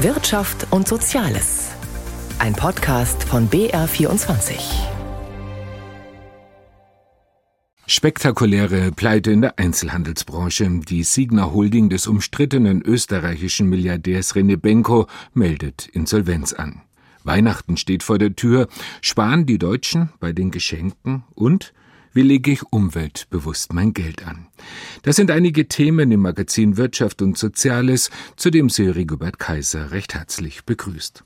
Wirtschaft und Soziales. Ein Podcast von BR24. Spektakuläre Pleite in der Einzelhandelsbranche. Die Signa Holding des umstrittenen österreichischen Milliardärs René Benko meldet Insolvenz an. Weihnachten steht vor der Tür. Sparen die Deutschen bei den Geschenken und wie lege ich umweltbewusst mein Geld an? Das sind einige Themen im Magazin Wirtschaft und Soziales, zu dem Sie Rigobert Kaiser recht herzlich begrüßt.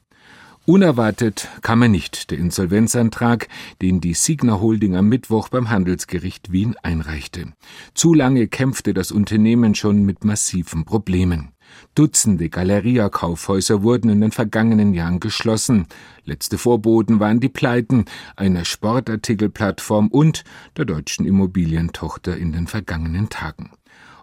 Unerwartet kam er nicht, der Insolvenzantrag, den die Signa Holding am Mittwoch beim Handelsgericht Wien einreichte. Zu lange kämpfte das Unternehmen schon mit massiven Problemen. Dutzende Galeria-Kaufhäuser wurden in den vergangenen Jahren geschlossen. Letzte Vorboten waren die Pleiten einer Sportartikelplattform und der deutschen Immobilientochter in den vergangenen Tagen.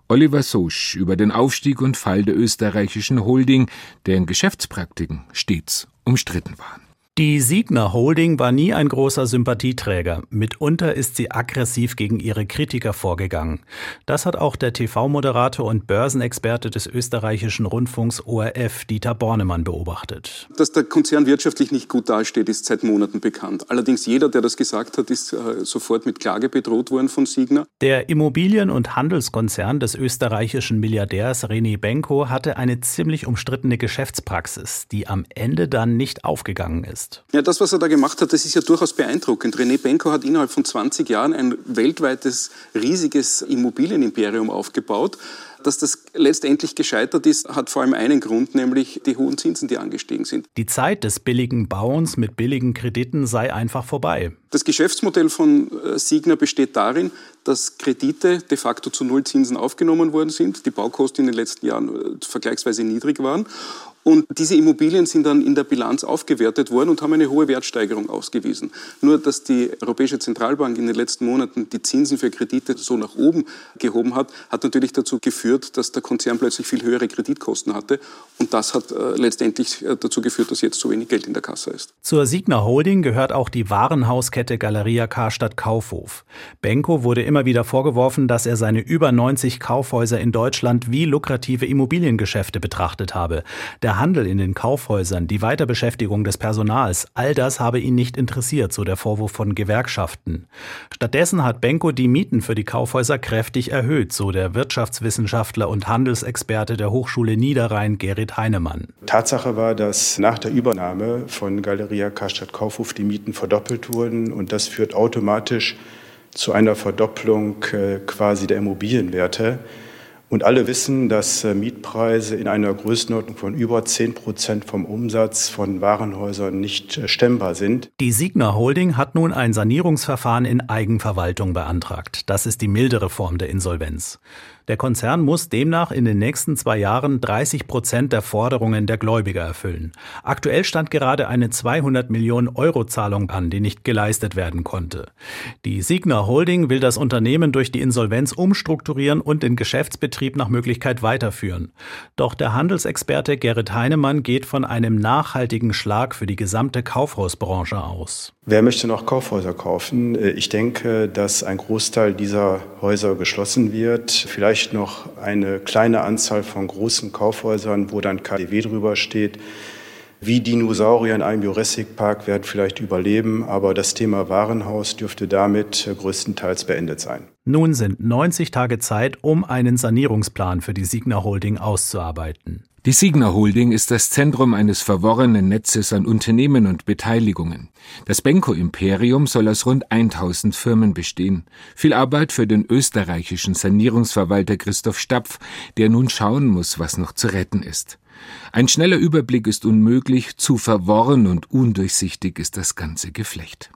Oliver Sosch über den Aufstieg und Fall der österreichischen Holding, deren Geschäftspraktiken stets umstritten waren. Die Signer Holding war nie ein großer Sympathieträger. Mitunter ist sie aggressiv gegen ihre Kritiker vorgegangen. Das hat auch der TV-Moderator und Börsenexperte des österreichischen Rundfunks ORF, Dieter Bornemann, beobachtet. Dass der Konzern wirtschaftlich nicht gut dasteht, ist seit Monaten bekannt. Allerdings jeder, der das gesagt hat, ist äh, sofort mit Klage bedroht worden von Signer. Der Immobilien- und Handelskonzern des österreichischen Milliardärs René Benko hatte eine ziemlich umstrittene Geschäftspraxis, die am Ende dann nicht aufgegangen ist ist. Ja, das, was er da gemacht hat, das ist ja durchaus beeindruckend. René Benko hat innerhalb von 20 Jahren ein weltweites, riesiges Immobilienimperium aufgebaut. Dass das letztendlich gescheitert ist, hat vor allem einen Grund, nämlich die hohen Zinsen, die angestiegen sind. Die Zeit des billigen Bauens mit billigen Krediten sei einfach vorbei. Das Geschäftsmodell von äh, Signa besteht darin, dass Kredite de facto zu Nullzinsen aufgenommen worden sind, die Baukosten in den letzten Jahren äh, vergleichsweise niedrig waren und diese Immobilien sind dann in der Bilanz aufgewertet worden und haben eine hohe Wertsteigerung ausgewiesen. Nur, dass die Europäische Zentralbank in den letzten Monaten die Zinsen für Kredite so nach oben gehoben hat, hat natürlich dazu geführt, dass der Konzern plötzlich viel höhere Kreditkosten hatte. Und das hat äh, letztendlich äh, dazu geführt, dass jetzt so wenig Geld in der Kasse ist. Zur Signa Holding gehört auch die Warenhauskette Galeria Karstadt Kaufhof. Benko wurde immer wieder vorgeworfen, dass er seine über 90 Kaufhäuser in Deutschland wie lukrative Immobiliengeschäfte betrachtet habe. Der Handel in den Kaufhäusern, die Weiterbeschäftigung des Personals, all das habe ihn nicht interessiert, so der Vorwurf von Gewerkschaften. Stattdessen hat Benko die Mieten für die Kaufhäuser kräftig erhöht, so der Wirtschaftswissenschaftler und Handelsexperte der Hochschule Niederrhein Gerrit Heinemann. Tatsache war, dass nach der Übernahme von Galeria Karstadt Kaufhof die Mieten verdoppelt wurden und das führt automatisch zu einer Verdopplung äh, quasi der Immobilienwerte. Und alle wissen, dass äh, Mietpreise in einer Größenordnung von über 10 Prozent vom Umsatz von Warenhäusern nicht äh, stemmbar sind. Die Signa Holding hat nun ein Sanierungsverfahren in Eigenverwaltung beantragt. Das ist die mildere Form der Insolvenz. Der Konzern muss demnach in den nächsten zwei Jahren 30 Prozent der Forderungen der Gläubiger erfüllen. Aktuell stand gerade eine 200 Millionen Euro Zahlung an, die nicht geleistet werden konnte. Die Signa Holding will das Unternehmen durch die Insolvenz umstrukturieren und den Geschäftsbetrieb nach Möglichkeit weiterführen. Doch der Handelsexperte Gerrit Heinemann geht von einem nachhaltigen Schlag für die gesamte Kaufhausbranche aus. Wer möchte noch Kaufhäuser kaufen? Ich denke, dass ein Großteil dieser Häuser geschlossen wird. Vielleicht noch eine kleine Anzahl von großen Kaufhäusern, wo dann KDW drüber steht. Wie Dinosaurier in einem Jurassic Park werden vielleicht überleben, aber das Thema Warenhaus dürfte damit größtenteils beendet sein. Nun sind 90 Tage Zeit, um einen Sanierungsplan für die Signa Holding auszuarbeiten. Die Signa Holding ist das Zentrum eines verworrenen Netzes an Unternehmen und Beteiligungen. Das Benko-Imperium soll aus rund 1000 Firmen bestehen. Viel Arbeit für den österreichischen Sanierungsverwalter Christoph Stapf, der nun schauen muss, was noch zu retten ist. Ein schneller Überblick ist unmöglich, zu verworren und undurchsichtig ist das ganze Geflecht.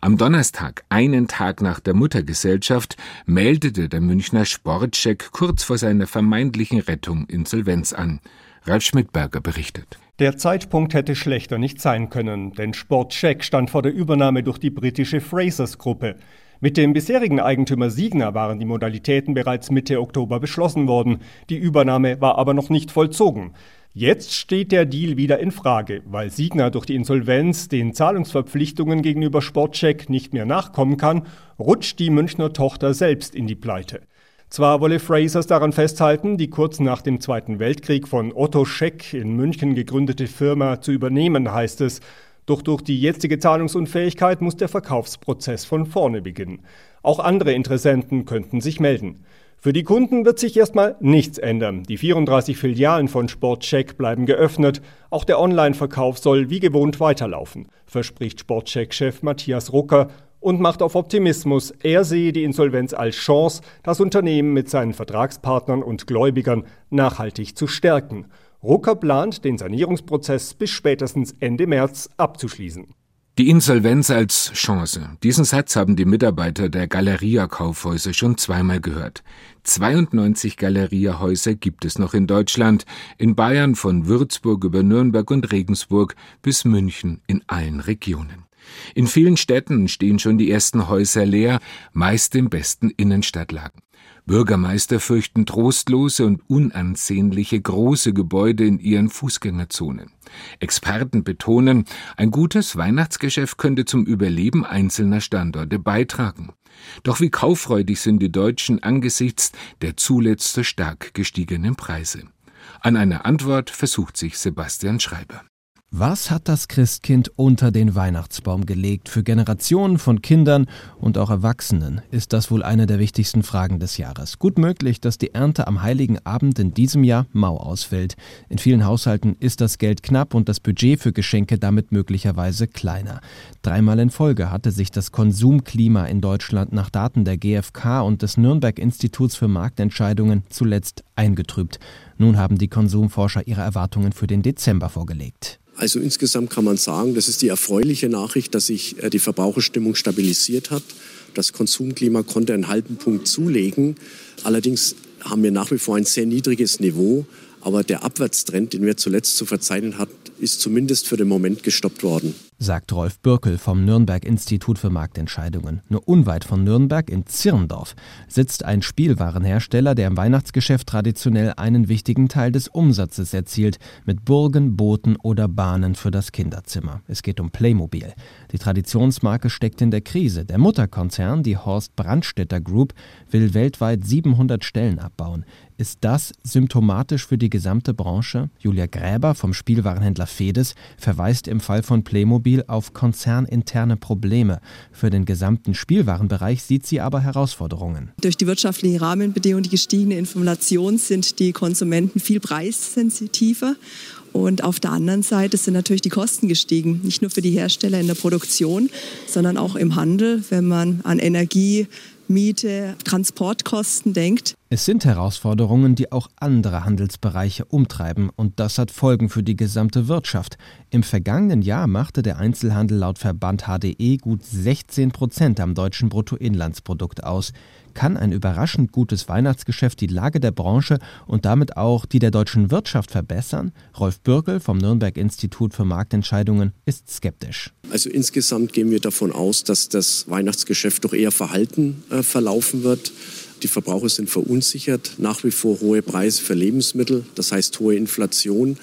Am Donnerstag, einen Tag nach der Muttergesellschaft, meldete der Münchner Sportcheck kurz vor seiner vermeintlichen Rettung Insolvenz an. Ralf Schmidberger berichtet. Der Zeitpunkt hätte schlechter nicht sein können, denn Sportcheck stand vor der Übernahme durch die britische Frasers-Gruppe. Mit dem bisherigen Eigentümer Signa waren die Modalitäten bereits Mitte Oktober beschlossen worden. Die Übernahme war aber noch nicht vollzogen. Jetzt steht der Deal wieder in Frage, weil Signa durch die Insolvenz den Zahlungsverpflichtungen gegenüber Sportcheck nicht mehr nachkommen kann, rutscht die Münchner Tochter selbst in die Pleite. Zwar wolle Frasers daran festhalten, die kurz nach dem Zweiten Weltkrieg von Otto Scheck in München gegründete Firma zu übernehmen, heißt es. Doch durch die jetzige Zahlungsunfähigkeit muss der Verkaufsprozess von vorne beginnen. Auch andere Interessenten könnten sich melden. Für die Kunden wird sich erstmal nichts ändern. Die 34 Filialen von Sportcheck bleiben geöffnet. Auch der Online-Verkauf soll wie gewohnt weiterlaufen, verspricht Sportcheck-Chef Matthias Rucker und macht auf Optimismus. Er sehe die Insolvenz als Chance, das Unternehmen mit seinen Vertragspartnern und Gläubigern nachhaltig zu stärken. Rucker plant, den Sanierungsprozess bis spätestens Ende März abzuschließen. Die Insolvenz als Chance. Diesen Satz haben die Mitarbeiter der Galeria-Kaufhäuser schon zweimal gehört. 92 Galeria-Häuser gibt es noch in Deutschland, in Bayern von Würzburg über Nürnberg und Regensburg bis München in allen Regionen. In vielen Städten stehen schon die ersten Häuser leer, meist in besten Innenstadtlagen. Bürgermeister fürchten trostlose und unansehnliche große Gebäude in ihren Fußgängerzonen. Experten betonen, ein gutes Weihnachtsgeschäft könnte zum Überleben einzelner Standorte beitragen. Doch wie kauffreudig sind die Deutschen angesichts der zuletzt stark gestiegenen Preise? An eine Antwort versucht sich Sebastian Schreiber. Was hat das Christkind unter den Weihnachtsbaum gelegt? Für Generationen von Kindern und auch Erwachsenen ist das wohl eine der wichtigsten Fragen des Jahres. Gut möglich, dass die Ernte am heiligen Abend in diesem Jahr mau ausfällt. In vielen Haushalten ist das Geld knapp und das Budget für Geschenke damit möglicherweise kleiner. Dreimal in Folge hatte sich das Konsumklima in Deutschland nach Daten der GfK und des Nürnberg Instituts für Marktentscheidungen zuletzt eingetrübt. Nun haben die Konsumforscher ihre Erwartungen für den Dezember vorgelegt. Also insgesamt kann man sagen, das ist die erfreuliche Nachricht, dass sich äh, die Verbraucherstimmung stabilisiert hat. Das Konsumklima konnte einen halben Punkt zulegen. Allerdings haben wir nach wie vor ein sehr niedriges Niveau. Aber der Abwärtstrend, den wir zuletzt zu verzeichnen hatten, ist zumindest für den Moment gestoppt worden sagt Rolf Bürkel vom Nürnberg Institut für Marktentscheidungen. Nur unweit von Nürnberg in Zirndorf sitzt ein Spielwarenhersteller, der im Weihnachtsgeschäft traditionell einen wichtigen Teil des Umsatzes erzielt, mit Burgen, Booten oder Bahnen für das Kinderzimmer. Es geht um Playmobil. Die Traditionsmarke steckt in der Krise. Der Mutterkonzern, die Horst Brandstätter Group, will weltweit 700 Stellen abbauen. Ist das symptomatisch für die gesamte Branche? Julia Gräber vom Spielwarenhändler Fedes verweist im Fall von Playmobil auf konzerninterne Probleme. Für den gesamten Spielwarenbereich sieht sie aber Herausforderungen. Durch die wirtschaftlichen Rahmenbedingungen, die gestiegene Inflation sind die Konsumenten viel preissensitiver. Und auf der anderen Seite sind natürlich die Kosten gestiegen, nicht nur für die Hersteller in der Produktion, sondern auch im Handel, wenn man an Energie, Miete, Transportkosten denkt. Es sind Herausforderungen, die auch andere Handelsbereiche umtreiben und das hat Folgen für die gesamte Wirtschaft. Im vergangenen Jahr machte der Einzelhandel laut Verband HDE gut 16 Prozent am deutschen Bruttoinlandsprodukt aus. Kann ein überraschend gutes Weihnachtsgeschäft die Lage der Branche und damit auch die der deutschen Wirtschaft verbessern? Rolf Bürkel vom Nürnberg Institut für Marktentscheidungen ist skeptisch. Also insgesamt gehen wir davon aus, dass das Weihnachtsgeschäft doch eher verhalten äh, verlaufen wird. Die Verbraucher sind verunsichert, nach wie vor hohe Preise für Lebensmittel, das heißt hohe Inflation.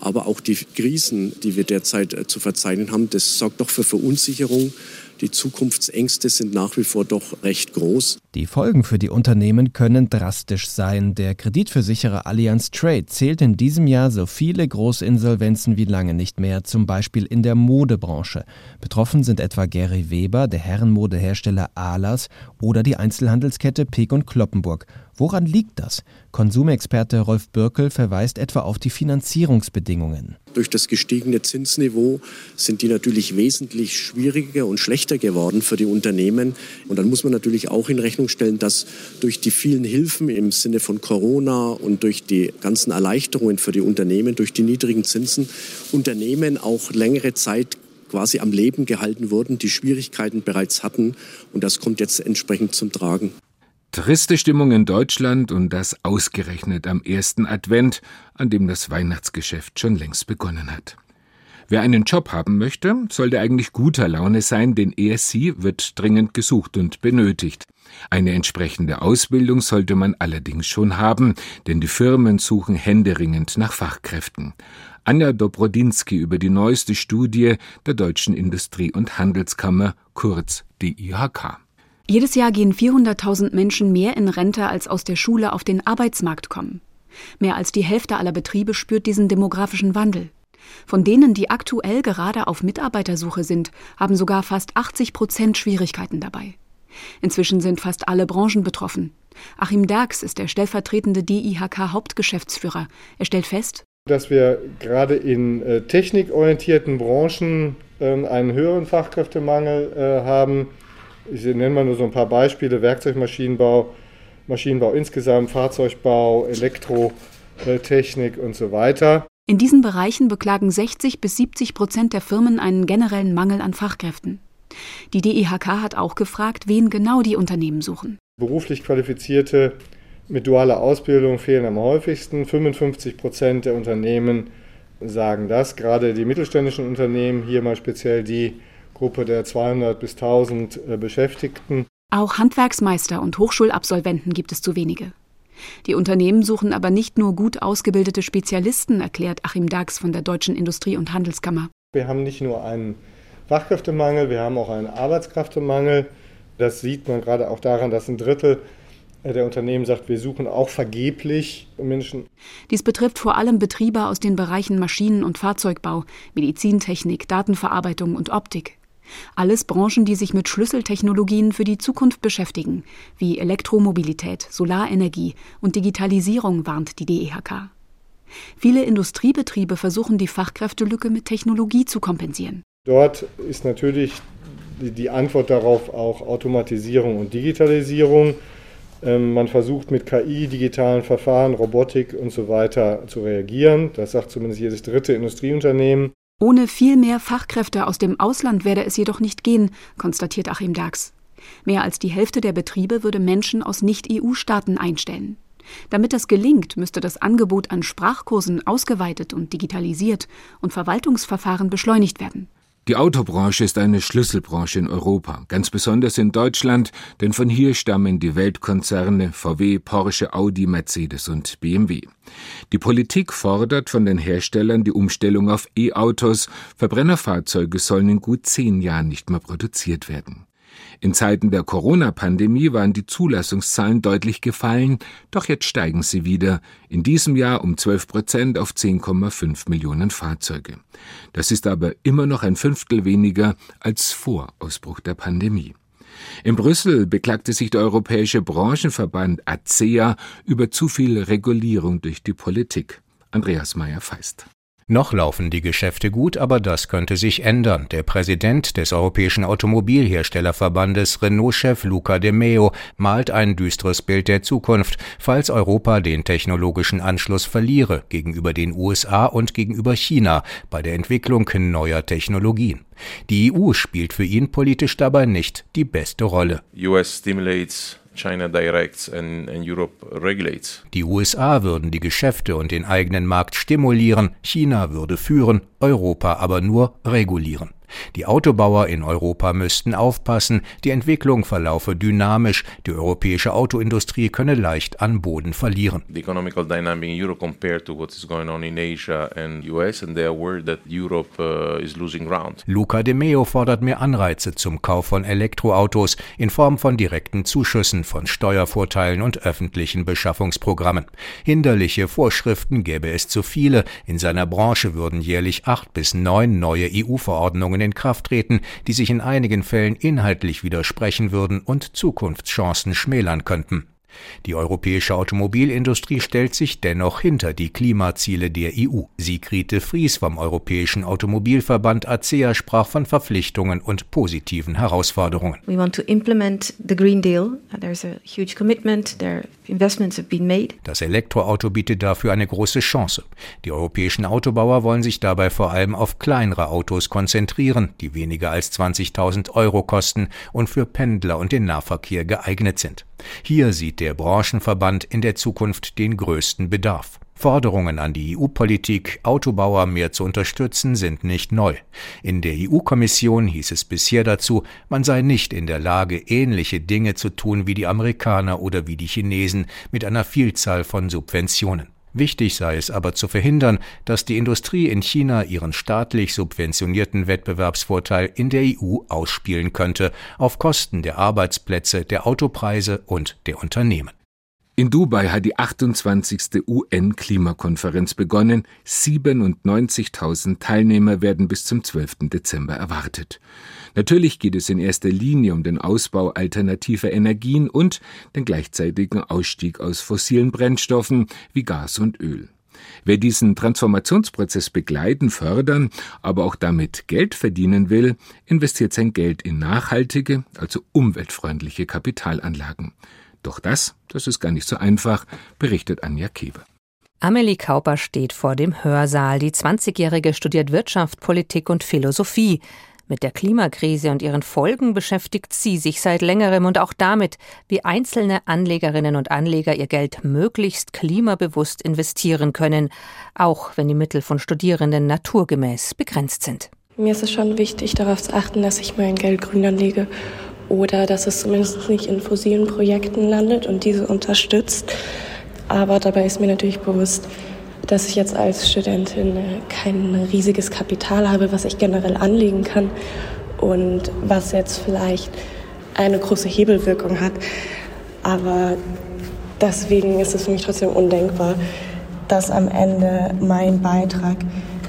Aber auch die Krisen, die wir derzeit äh, zu verzeichnen haben, das sorgt doch für Verunsicherung. Die Zukunftsängste sind nach wie vor doch recht groß. Die Folgen für die Unternehmen können drastisch sein. Der Kreditversicherer Allianz Trade zählt in diesem Jahr so viele Großinsolvenzen wie lange nicht mehr, zum Beispiel in der Modebranche. Betroffen sind etwa Gary Weber, der Herrenmodehersteller Alas oder die Einzelhandelskette Peek und Kloppenburg. Woran liegt das? Konsumexperte Rolf Bürkel verweist etwa auf die Finanzierungsbedingungen. Durch das gestiegene Zinsniveau sind die natürlich wesentlich schwieriger und schlechter geworden für die Unternehmen. Und dann muss man natürlich auch in Rechnung stellen, dass durch die vielen Hilfen im Sinne von Corona und durch die ganzen Erleichterungen für die Unternehmen, durch die niedrigen Zinsen, Unternehmen auch längere Zeit quasi am Leben gehalten wurden, die Schwierigkeiten bereits hatten. Und das kommt jetzt entsprechend zum Tragen. Triste Stimmung in Deutschland und das ausgerechnet am ersten Advent, an dem das Weihnachtsgeschäft schon längst begonnen hat. Wer einen Job haben möchte, sollte eigentlich guter Laune sein, denn er sie wird dringend gesucht und benötigt. Eine entsprechende Ausbildung sollte man allerdings schon haben, denn die Firmen suchen händeringend nach Fachkräften. Anja Dobrodinsky über die neueste Studie der Deutschen Industrie- und Handelskammer, kurz DIHK. Jedes Jahr gehen 400.000 Menschen mehr in Rente, als aus der Schule auf den Arbeitsmarkt kommen. Mehr als die Hälfte aller Betriebe spürt diesen demografischen Wandel. Von denen, die aktuell gerade auf Mitarbeitersuche sind, haben sogar fast 80 Prozent Schwierigkeiten dabei. Inzwischen sind fast alle Branchen betroffen. Achim Derks ist der stellvertretende DIHK-Hauptgeschäftsführer. Er stellt fest, dass wir gerade in äh, technikorientierten Branchen äh, einen höheren Fachkräftemangel äh, haben ich nenne mal nur so ein paar Beispiele, Werkzeugmaschinenbau, Maschinenbau insgesamt, Fahrzeugbau, Elektrotechnik und so weiter. In diesen Bereichen beklagen 60 bis 70 Prozent der Firmen einen generellen Mangel an Fachkräften. Die DIHK hat auch gefragt, wen genau die Unternehmen suchen. Beruflich Qualifizierte mit dualer Ausbildung fehlen am häufigsten. 55 Prozent der Unternehmen sagen das. Gerade die mittelständischen Unternehmen, hier mal speziell die Gruppe der 200 bis 1000 äh, Beschäftigten. Auch Handwerksmeister und Hochschulabsolventen gibt es zu wenige. Die Unternehmen suchen aber nicht nur gut ausgebildete Spezialisten, erklärt Achim Dax von der Deutschen Industrie- und Handelskammer. Wir haben nicht nur einen Fachkräftemangel, wir haben auch einen Arbeitskräftemangel. Das sieht man gerade auch daran, dass ein Drittel der Unternehmen sagt, wir suchen auch vergeblich Menschen. Dies betrifft vor allem Betriebe aus den Bereichen Maschinen- und Fahrzeugbau, Medizintechnik, Datenverarbeitung und Optik. Alles Branchen, die sich mit Schlüsseltechnologien für die Zukunft beschäftigen, wie Elektromobilität, Solarenergie und Digitalisierung, warnt die DEHK. Viele Industriebetriebe versuchen die Fachkräftelücke mit Technologie zu kompensieren. Dort ist natürlich die Antwort darauf auch Automatisierung und Digitalisierung. Ähm, man versucht mit KI, digitalen Verfahren, Robotik und so weiter zu reagieren. Das sagt zumindest jedes dritte Industrieunternehmen. Ohne viel mehr Fachkräfte aus dem Ausland werde es jedoch nicht gehen, konstatiert Achim Dax. Mehr als die Hälfte der Betriebe würde Menschen aus Nicht-EU-Staaten einstellen. Damit das gelingt, müsste das Angebot an Sprachkursen ausgeweitet und digitalisiert und Verwaltungsverfahren beschleunigt werden. Die Autobranche ist eine Schlüsselbranche in Europa, ganz besonders in Deutschland, denn von hier stammen die Weltkonzerne VW, Porsche, Audi, Mercedes und BMW. Die Politik fordert von den Herstellern die Umstellung auf E-Autos, Verbrennerfahrzeuge sollen in gut zehn Jahren nicht mehr produziert werden. In Zeiten der Corona-Pandemie waren die Zulassungszahlen deutlich gefallen, doch jetzt steigen sie wieder, in diesem Jahr um 12 Prozent auf 10,5 Millionen Fahrzeuge. Das ist aber immer noch ein Fünftel weniger als vor Ausbruch der Pandemie. In Brüssel beklagte sich der Europäische Branchenverband ACEA über zu viel Regulierung durch die Politik. Andreas Meyer-Feist. Noch laufen die Geschäfte gut, aber das könnte sich ändern. Der Präsident des Europäischen Automobilherstellerverbandes Renault-Chef Luca De Meo malt ein düsteres Bild der Zukunft, falls Europa den technologischen Anschluss verliere gegenüber den USA und gegenüber China bei der Entwicklung neuer Technologien. Die EU spielt für ihn politisch dabei nicht die beste Rolle. US stimulates China directs and, Europe regulates. Die USA würden die Geschäfte und den eigenen Markt stimulieren, China würde führen, Europa aber nur regulieren. Die Autobauer in Europa müssten aufpassen, die Entwicklung verlaufe dynamisch, die europäische Autoindustrie könne leicht an Boden verlieren. The economical dynamic in Europe compared to what is going on in Asia and US and they are worried that Europe uh, is losing ground. Luca De Meo fordert mehr Anreize zum Kauf von Elektroautos in Form von direkten Zuschüssen, von Steuervorteilen und öffentlichen Beschaffungsprogrammen. Hinderliche Vorschriften gäbe es zu viele, in seiner Branche würden jährlich acht bis neun neue EU-Verordnungen Verordnungen in Kraft treten, die sich in einigen Fällen inhaltlich widersprechen würden und Zukunftschancen schmälern könnten. Die europäische Automobilindustrie stellt sich dennoch hinter die Klimaziele der EU. Sigrid Vries vom Europäischen Automobilverband ACEA sprach von Verpflichtungen und positiven Herausforderungen. We want to implement the Green Deal. There's a huge commitment. There Das Elektroauto bietet dafür eine große Chance. Die europäischen Autobauer wollen sich dabei vor allem auf kleinere Autos konzentrieren, die weniger als 20.000 Euro kosten und für Pendler und den Nahverkehr geeignet sind. Hier sieht der Branchenverband in der Zukunft den größten Bedarf. Forderungen an die EU-Politik, Autobauer mehr zu unterstützen, sind nicht neu. In der EU-Kommission hieß es bisher dazu, man sei nicht in der Lage, ähnliche Dinge zu tun wie die Amerikaner oder wie die Chinesen mit einer Vielzahl von Subventionen. Wichtig sei es aber zu verhindern, dass die Industrie in China ihren staatlich subventionierten Wettbewerbsvorteil in der EU ausspielen könnte, auf Kosten der Arbeitsplätze, der Autopreise und der Unternehmen. In Dubai hat die 28. UN-Klimakonferenz begonnen. 97.000 Teilnehmer werden bis zum 12. Dezember erwartet. Natürlich geht es in erster Linie um den Ausbau alternativer Energien und den gleichzeitigen Ausstieg aus fossilen Brennstoffen wie Gas und Öl. Wer diesen Transformationsprozess begleiten, fördern, aber auch damit Geld verdienen will, investiert sein Geld in nachhaltige, also umweltfreundliche Kapitalanlagen. Doch das, das ist gar nicht so einfach, berichtet Anja Keber. Amelie Kauper steht vor dem Hörsaal. Die 20-Jährige studiert Wirtschaft, Politik und Philosophie. Mit der Klimakrise und ihren Folgen beschäftigt sie sich seit längerem und auch damit, wie einzelne Anlegerinnen und Anleger ihr Geld möglichst klimabewusst investieren können, auch wenn die Mittel von Studierenden naturgemäß begrenzt sind. Mir ist es schon wichtig, darauf zu achten, dass ich mein Geld grün anlege oder dass es zumindest nicht in fossilen Projekten landet und diese unterstützt. Aber dabei ist mir natürlich bewusst, dass ich jetzt als Studentin äh, kein riesiges Kapital habe, was ich generell anlegen kann und was jetzt vielleicht eine große Hebelwirkung hat. Aber deswegen ist es für mich trotzdem undenkbar, dass am Ende mein Beitrag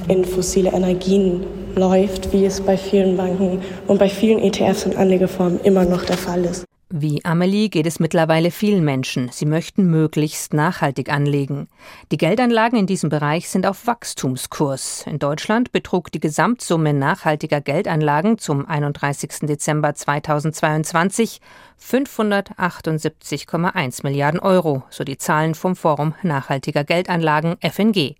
in fossile Energien läuft, wie es bei vielen Banken und bei vielen ETFs und Anlegeformen immer noch der Fall ist. Wie Amelie geht es mittlerweile vielen Menschen. Sie möchten möglichst nachhaltig anlegen. Die Geldanlagen in diesem Bereich sind auf Wachstumskurs. In Deutschland betrug die Gesamtsumme nachhaltiger Geldanlagen zum 31. Dezember 2022 578,1 Milliarden Euro, so die Zahlen vom Forum Nachhaltiger Geldanlagen FNG.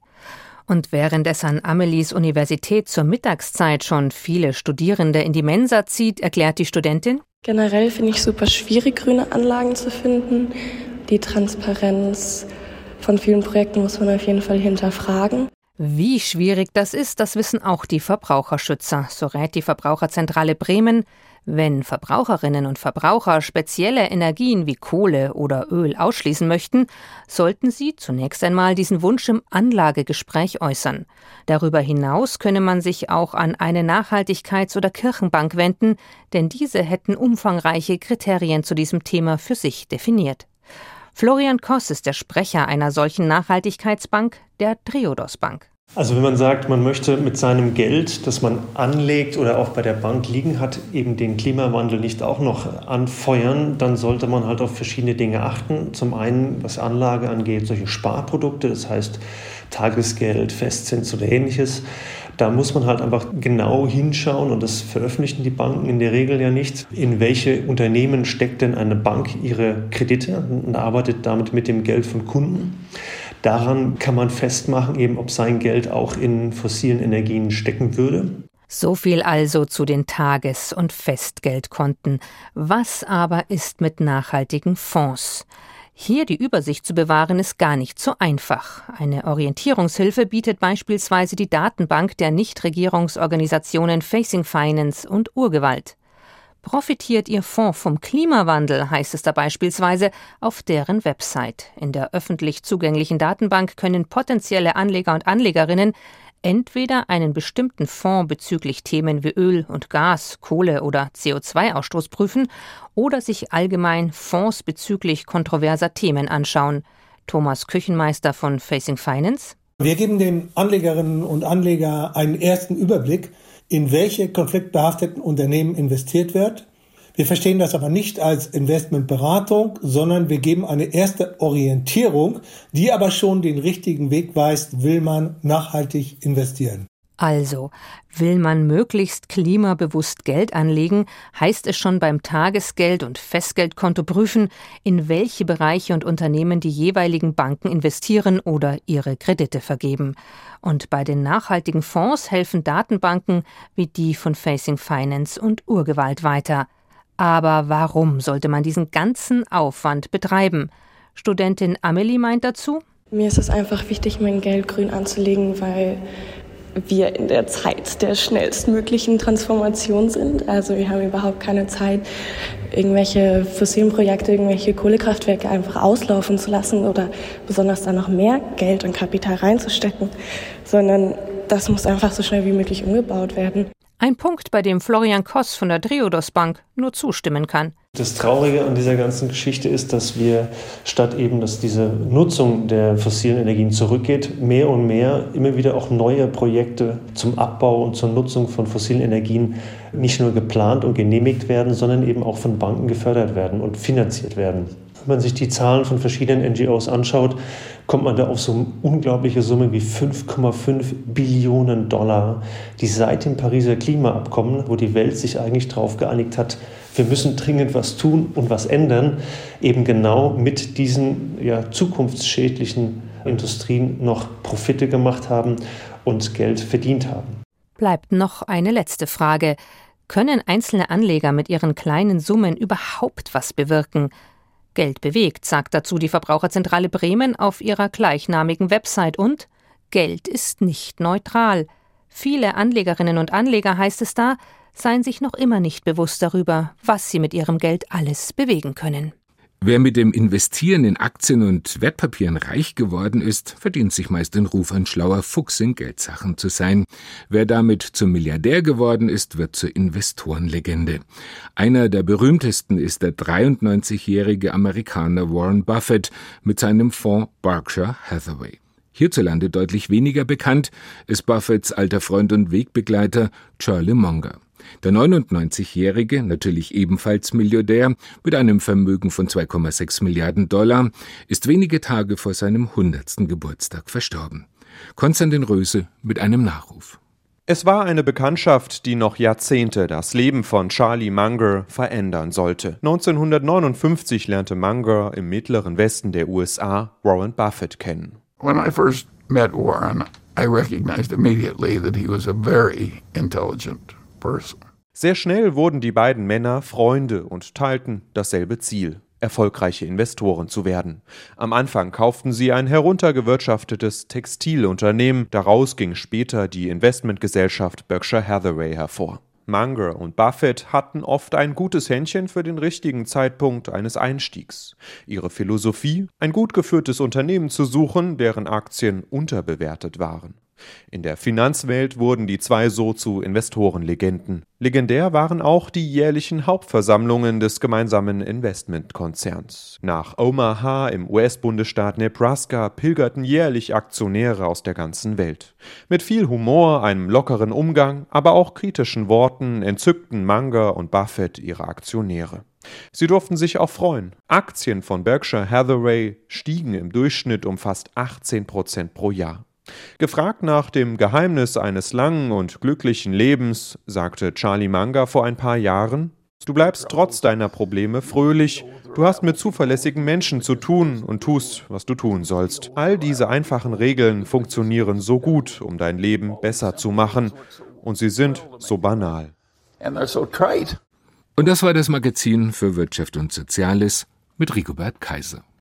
Und während es an Amelies Universität zur Mittagszeit schon viele Studierende in die Mensa zieht, erklärt die Studentin, Generell finde ich super schwierig, grüne Anlagen zu finden. Die Transparenz von vielen Projekten muss man auf jeden Fall hinterfragen. Wie schwierig das ist, das wissen auch die Verbraucherschützer, so rät die Verbraucherzentrale Bremen. Wenn Verbraucherinnen und Verbraucher spezielle Energien wie Kohle oder Öl ausschließen möchten, sollten sie zunächst einmal diesen Wunsch im Anlagegespräch äußern. Darüber hinaus könne man sich auch an eine Nachhaltigkeits- oder Kirchenbank wenden, denn diese hätten umfangreiche Kriterien zu diesem Thema für sich definiert. Florian Koss ist der Sprecher einer solchen Nachhaltigkeitsbank, der Triodos Bank. Also wenn man sagt, man möchte mit seinem Geld, das man anlegt oder auch bei der Bank liegen hat, eben den Klimawandel nicht auch noch anfeuern, dann sollte man halt auf verschiedene Dinge achten. Zum einen, was Anlage angeht, solche Sparprodukte, das heißt Tagesgeld, Festzins oder ähnliches. Da muss man halt einfach genau hinschauen und das veröffentlichen die Banken in der Regel ja nicht. In welche Unternehmen steckt denn eine Bank ihre Kredite und arbeitet damit mit dem Geld von Kunden? Daran kann man festmachen, eben ob sein Geld auch in fossilen Energien stecken würde. So viel also zu den Tages- und Festgeldkonten. Was aber ist mit nachhaltigen Fonds? Hier die Übersicht zu bewahren, ist gar nicht so einfach. Eine Orientierungshilfe bietet beispielsweise die Datenbank der Nichtregierungsorganisationen Facing Finance und Urgewalt. Profitiert Ihr Fonds vom Klimawandel, heißt es da beispielsweise auf deren Website. In der öffentlich zugänglichen Datenbank können potenzielle Anleger und Anlegerinnen entweder einen bestimmten Fonds bezüglich Themen wie Öl und Gas, Kohle oder CO2-Ausstoß prüfen oder sich allgemein Fonds bezüglich kontroverser Themen anschauen. Thomas Küchenmeister von Facing Finance. Wir geben den Anlegerinnen und Anlegern einen ersten Überblick in welche konfliktbehafteten Unternehmen investiert wird. Wir verstehen das aber nicht als Investmentberatung, sondern wir geben eine erste Orientierung, die aber schon den richtigen Weg weist, will man nachhaltig investieren. Also, will man möglichst klimabewusst Geld anlegen, heißt es schon beim Tagesgeld- und Festgeldkonto prüfen, in welche Bereiche und Unternehmen die jeweiligen Banken investieren oder ihre Kredite vergeben. Und bei den nachhaltigen Fonds helfen Datenbanken wie die von Facing Finance und Urgewalt weiter. Aber warum sollte man diesen ganzen Aufwand betreiben? Studentin Amelie meint dazu, mir ist es einfach wichtig, mein Geld grün anzulegen, weil wir in der Zeit der schnellstmöglichen Transformation sind. Also wir haben überhaupt keine Zeit, irgendwelche fossilen Projekte, irgendwelche Kohlekraftwerke einfach auslaufen zu lassen oder besonders da noch mehr Geld und Kapital reinzustecken, sondern das muss einfach so schnell wie möglich umgebaut werden. Ein Punkt, bei dem Florian Koss von der Triodos Bank nur zustimmen kann. Das Traurige an dieser ganzen Geschichte ist, dass wir statt eben, dass diese Nutzung der fossilen Energien zurückgeht, mehr und mehr immer wieder auch neue Projekte zum Abbau und zur Nutzung von fossilen Energien nicht nur geplant und genehmigt werden, sondern eben auch von Banken gefördert werden und finanziert werden. Wenn man sich die Zahlen von verschiedenen NGOs anschaut, kommt man da auf so eine unglaubliche Summe wie 5,5 Billionen Dollar, die seit dem Pariser Klimaabkommen, wo die Welt sich eigentlich darauf geeinigt hat, wir müssen dringend was tun und was ändern, eben genau mit diesen ja, zukunftsschädlichen Industrien noch Profite gemacht haben und Geld verdient haben. Bleibt noch eine letzte Frage. Können einzelne Anleger mit ihren kleinen Summen überhaupt was bewirken? Geld bewegt, sagt dazu die Verbraucherzentrale Bremen auf ihrer gleichnamigen Website und Geld ist nicht neutral. Viele Anlegerinnen und Anleger, heißt es da, seien sich noch immer nicht bewusst darüber, was sie mit ihrem Geld alles bewegen können. Wer mit dem Investieren in Aktien und Wertpapieren reich geworden ist, verdient sich meist den Ruf, ein schlauer Fuchs in Geldsachen zu sein. Wer damit zum Milliardär geworden ist, wird zur Investorenlegende. Einer der berühmtesten ist der 93-jährige Amerikaner Warren Buffett mit seinem Fonds Berkshire Hathaway. Hierzulande deutlich weniger bekannt ist Buffetts alter Freund und Wegbegleiter Charlie Munger. Der 99-Jährige, natürlich ebenfalls Milliardär, mit einem Vermögen von 2,6 Milliarden Dollar, ist wenige Tage vor seinem 100. Geburtstag verstorben. Konstantin Röse mit einem Nachruf. Es war eine Bekanntschaft, die noch Jahrzehnte das Leben von Charlie Munger verändern sollte. 1959 lernte Munger im mittleren Westen der USA Warren Buffett kennen. When I first met Warren, I recognized immediately that he was a very intelligent. Sehr schnell wurden die beiden Männer Freunde und teilten dasselbe Ziel, erfolgreiche Investoren zu werden. Am Anfang kauften sie ein heruntergewirtschaftetes Textilunternehmen, daraus ging später die Investmentgesellschaft Berkshire Hathaway hervor. Munger und Buffett hatten oft ein gutes Händchen für den richtigen Zeitpunkt eines Einstiegs. Ihre Philosophie, ein gut geführtes Unternehmen zu suchen, deren Aktien unterbewertet waren. In der Finanzwelt wurden die zwei so zu Investorenlegenden. Legendär waren auch die jährlichen Hauptversammlungen des gemeinsamen Investmentkonzerns. Nach Omaha im US-Bundesstaat Nebraska pilgerten jährlich Aktionäre aus der ganzen Welt. Mit viel Humor, einem lockeren Umgang, aber auch kritischen Worten entzückten Munger und Buffett ihre Aktionäre. Sie durften sich auch freuen. Aktien von Berkshire Hathaway stiegen im Durchschnitt um fast 18 Prozent pro Jahr. Gefragt nach dem Geheimnis eines langen und glücklichen Lebens, sagte Charlie Munger vor ein paar Jahren, Du bleibst trotz deiner Probleme fröhlich, du hast mit zuverlässigen Menschen zu tun und tust, was du tun sollst. All diese einfachen Regeln funktionieren so gut, um dein Leben besser zu machen, und sie sind so banal. Und das war das Magazin für Wirtschaft und Soziales mit Rigobert Kaiser.